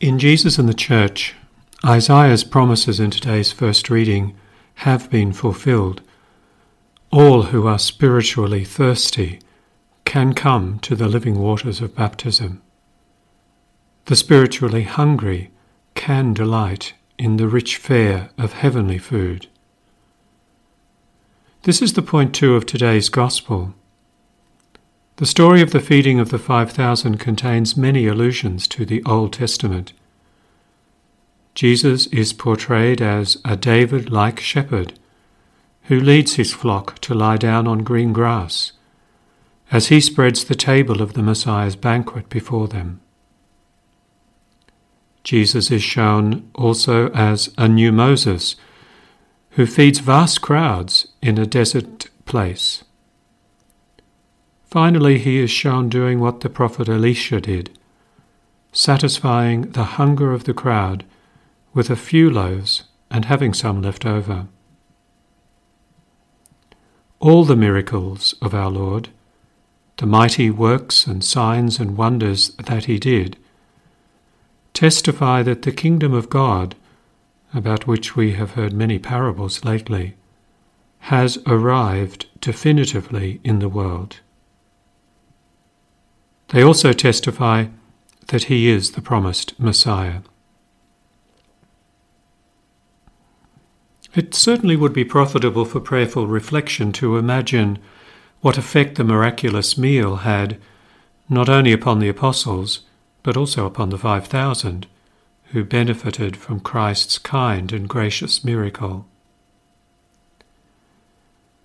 In Jesus and the Church, Isaiah's promises in today's first reading have been fulfilled. All who are spiritually thirsty can come to the living waters of baptism. The spiritually hungry can delight in the rich fare of heavenly food. This is the point too of today's Gospel. The story of the feeding of the 5,000 contains many allusions to the Old Testament. Jesus is portrayed as a David like shepherd who leads his flock to lie down on green grass as he spreads the table of the Messiah's banquet before them. Jesus is shown also as a new Moses who feeds vast crowds in a desert place. Finally, he is shown doing what the prophet Elisha did, satisfying the hunger of the crowd with a few loaves and having some left over. All the miracles of our Lord, the mighty works and signs and wonders that he did, testify that the kingdom of God, about which we have heard many parables lately, has arrived definitively in the world. They also testify that he is the promised Messiah. It certainly would be profitable for prayerful reflection to imagine what effect the miraculous meal had not only upon the apostles, but also upon the 5,000 who benefited from Christ's kind and gracious miracle.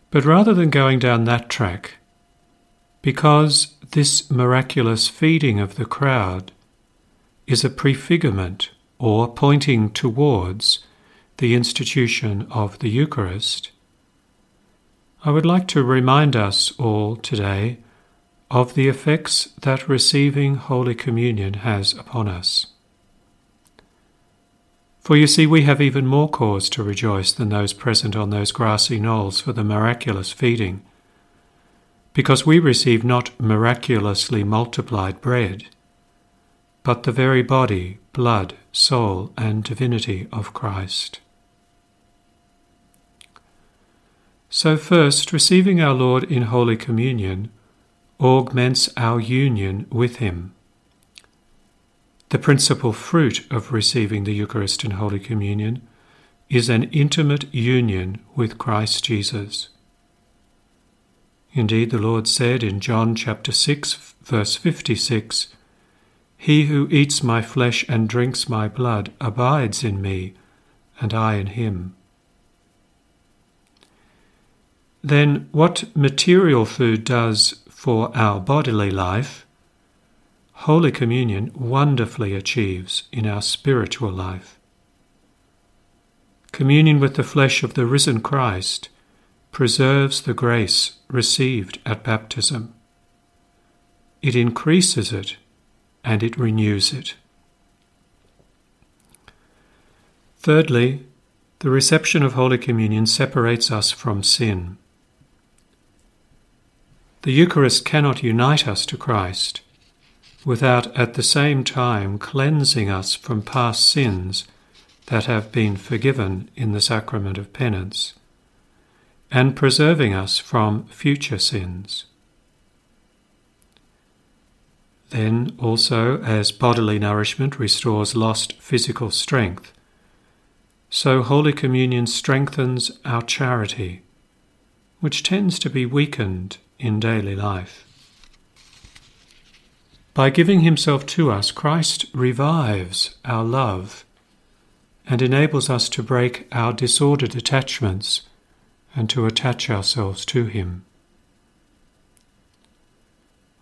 But rather than going down that track, because this miraculous feeding of the crowd is a prefigurement or pointing towards the institution of the Eucharist, I would like to remind us all today of the effects that receiving Holy Communion has upon us. For you see, we have even more cause to rejoice than those present on those grassy knolls for the miraculous feeding because we receive not miraculously multiplied bread, but the very body, blood, soul, and divinity of Christ. So, first, receiving our Lord in Holy Communion augments our union with Him. The principal fruit of receiving the Eucharist in Holy Communion is an intimate union with Christ Jesus. Indeed, the Lord said in John chapter 6, verse 56, He who eats my flesh and drinks my blood abides in me, and I in him. Then, what material food does for our bodily life, Holy Communion wonderfully achieves in our spiritual life. Communion with the flesh of the risen Christ preserves the grace received at baptism. It increases it and it renews it. Thirdly, the reception of Holy Communion separates us from sin. The Eucharist cannot unite us to Christ without at the same time cleansing us from past sins that have been forgiven in the sacrament of penance and preserving us from future sins. Then, also, as bodily nourishment restores lost physical strength, so Holy Communion strengthens our charity, which tends to be weakened in daily life. By giving Himself to us, Christ revives our love and enables us to break our disordered attachments and to attach ourselves to Him.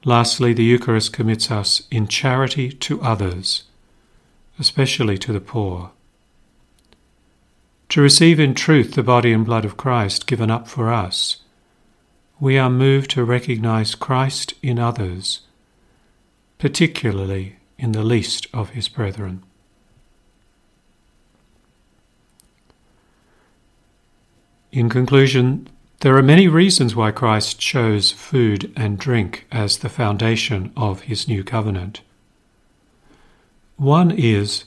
Lastly, the Eucharist commits us in charity to others, especially to the poor. To receive in truth the body and blood of Christ given up for us, we are moved to recognize Christ in others, particularly in the least of his brethren. In conclusion, there are many reasons why Christ chose food and drink as the foundation of his new covenant. One is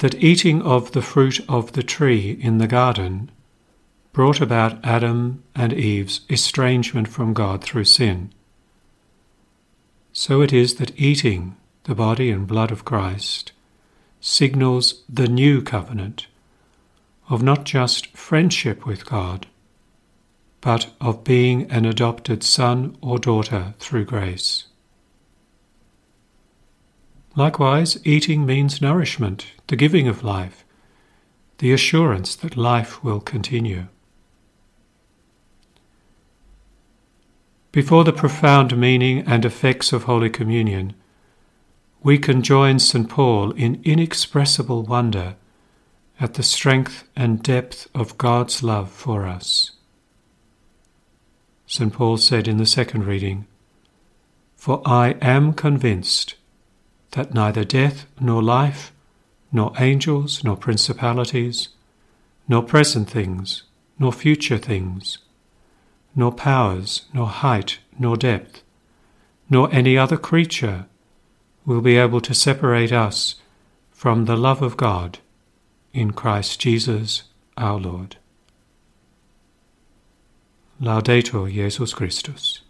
that eating of the fruit of the tree in the garden brought about Adam and Eve's estrangement from God through sin. So it is that eating the body and blood of Christ signals the new covenant of not just friendship with God, but of being an adopted son or daughter through grace. Likewise, eating means nourishment, the giving of life, the assurance that life will continue. Before the profound meaning and effects of Holy Communion, we can join St. Paul in inexpressible wonder at the strength and depth of God's love for us. St. Paul said in the second reading, For I am convinced that neither death nor life, nor angels nor principalities, nor present things, nor future things, nor powers, nor height, nor depth, nor any other creature will be able to separate us from the love of God in Christ Jesus our Lord. Laudetur Jesus Christus.